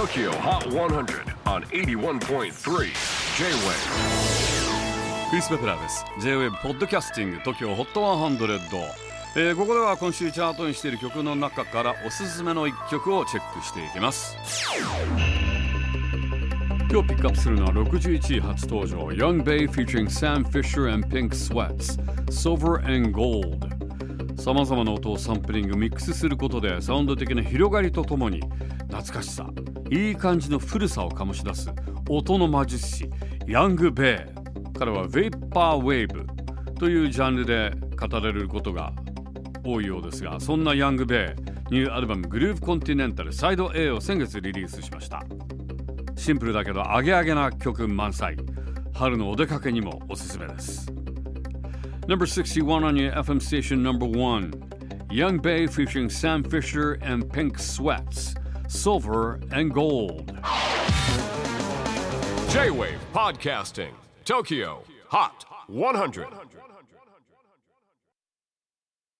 TOKYO HOT 100 on 81.3 J-WAVE クリス・ベプラーです。J-WAVE ポッドキャスティング TOKYO HOT 100、えー、ここでは今週チャートにしている曲の中からおすすめの一曲をチェックしていきます。今日ピックアップするのは61位初登場。Young Bay featuring Sam Fisher and Pink Sweats Silver and Gold さまざまな音をサンプリングミックスすることでサウンド的な広がりとともに懐かしさ。いい感じの古さを醸し出す音の魔術師ヤング・ベイ彼はヴェイパーウェーブというジャンルで語れることが多いようですがそんなヤング・ベイニューアルバム「グルーヴ・コンティネンタル」サイド A を先月リリースしました。シンプルだけどアゲアゲな曲満載。春のお出かけにもおすすめです。Number 61 on your FM station number 1 Young Bay featuring Sam Fisher and Pink Sweats. Silver and Gold. J-WAVE PODCASTING TOKYO HOT 100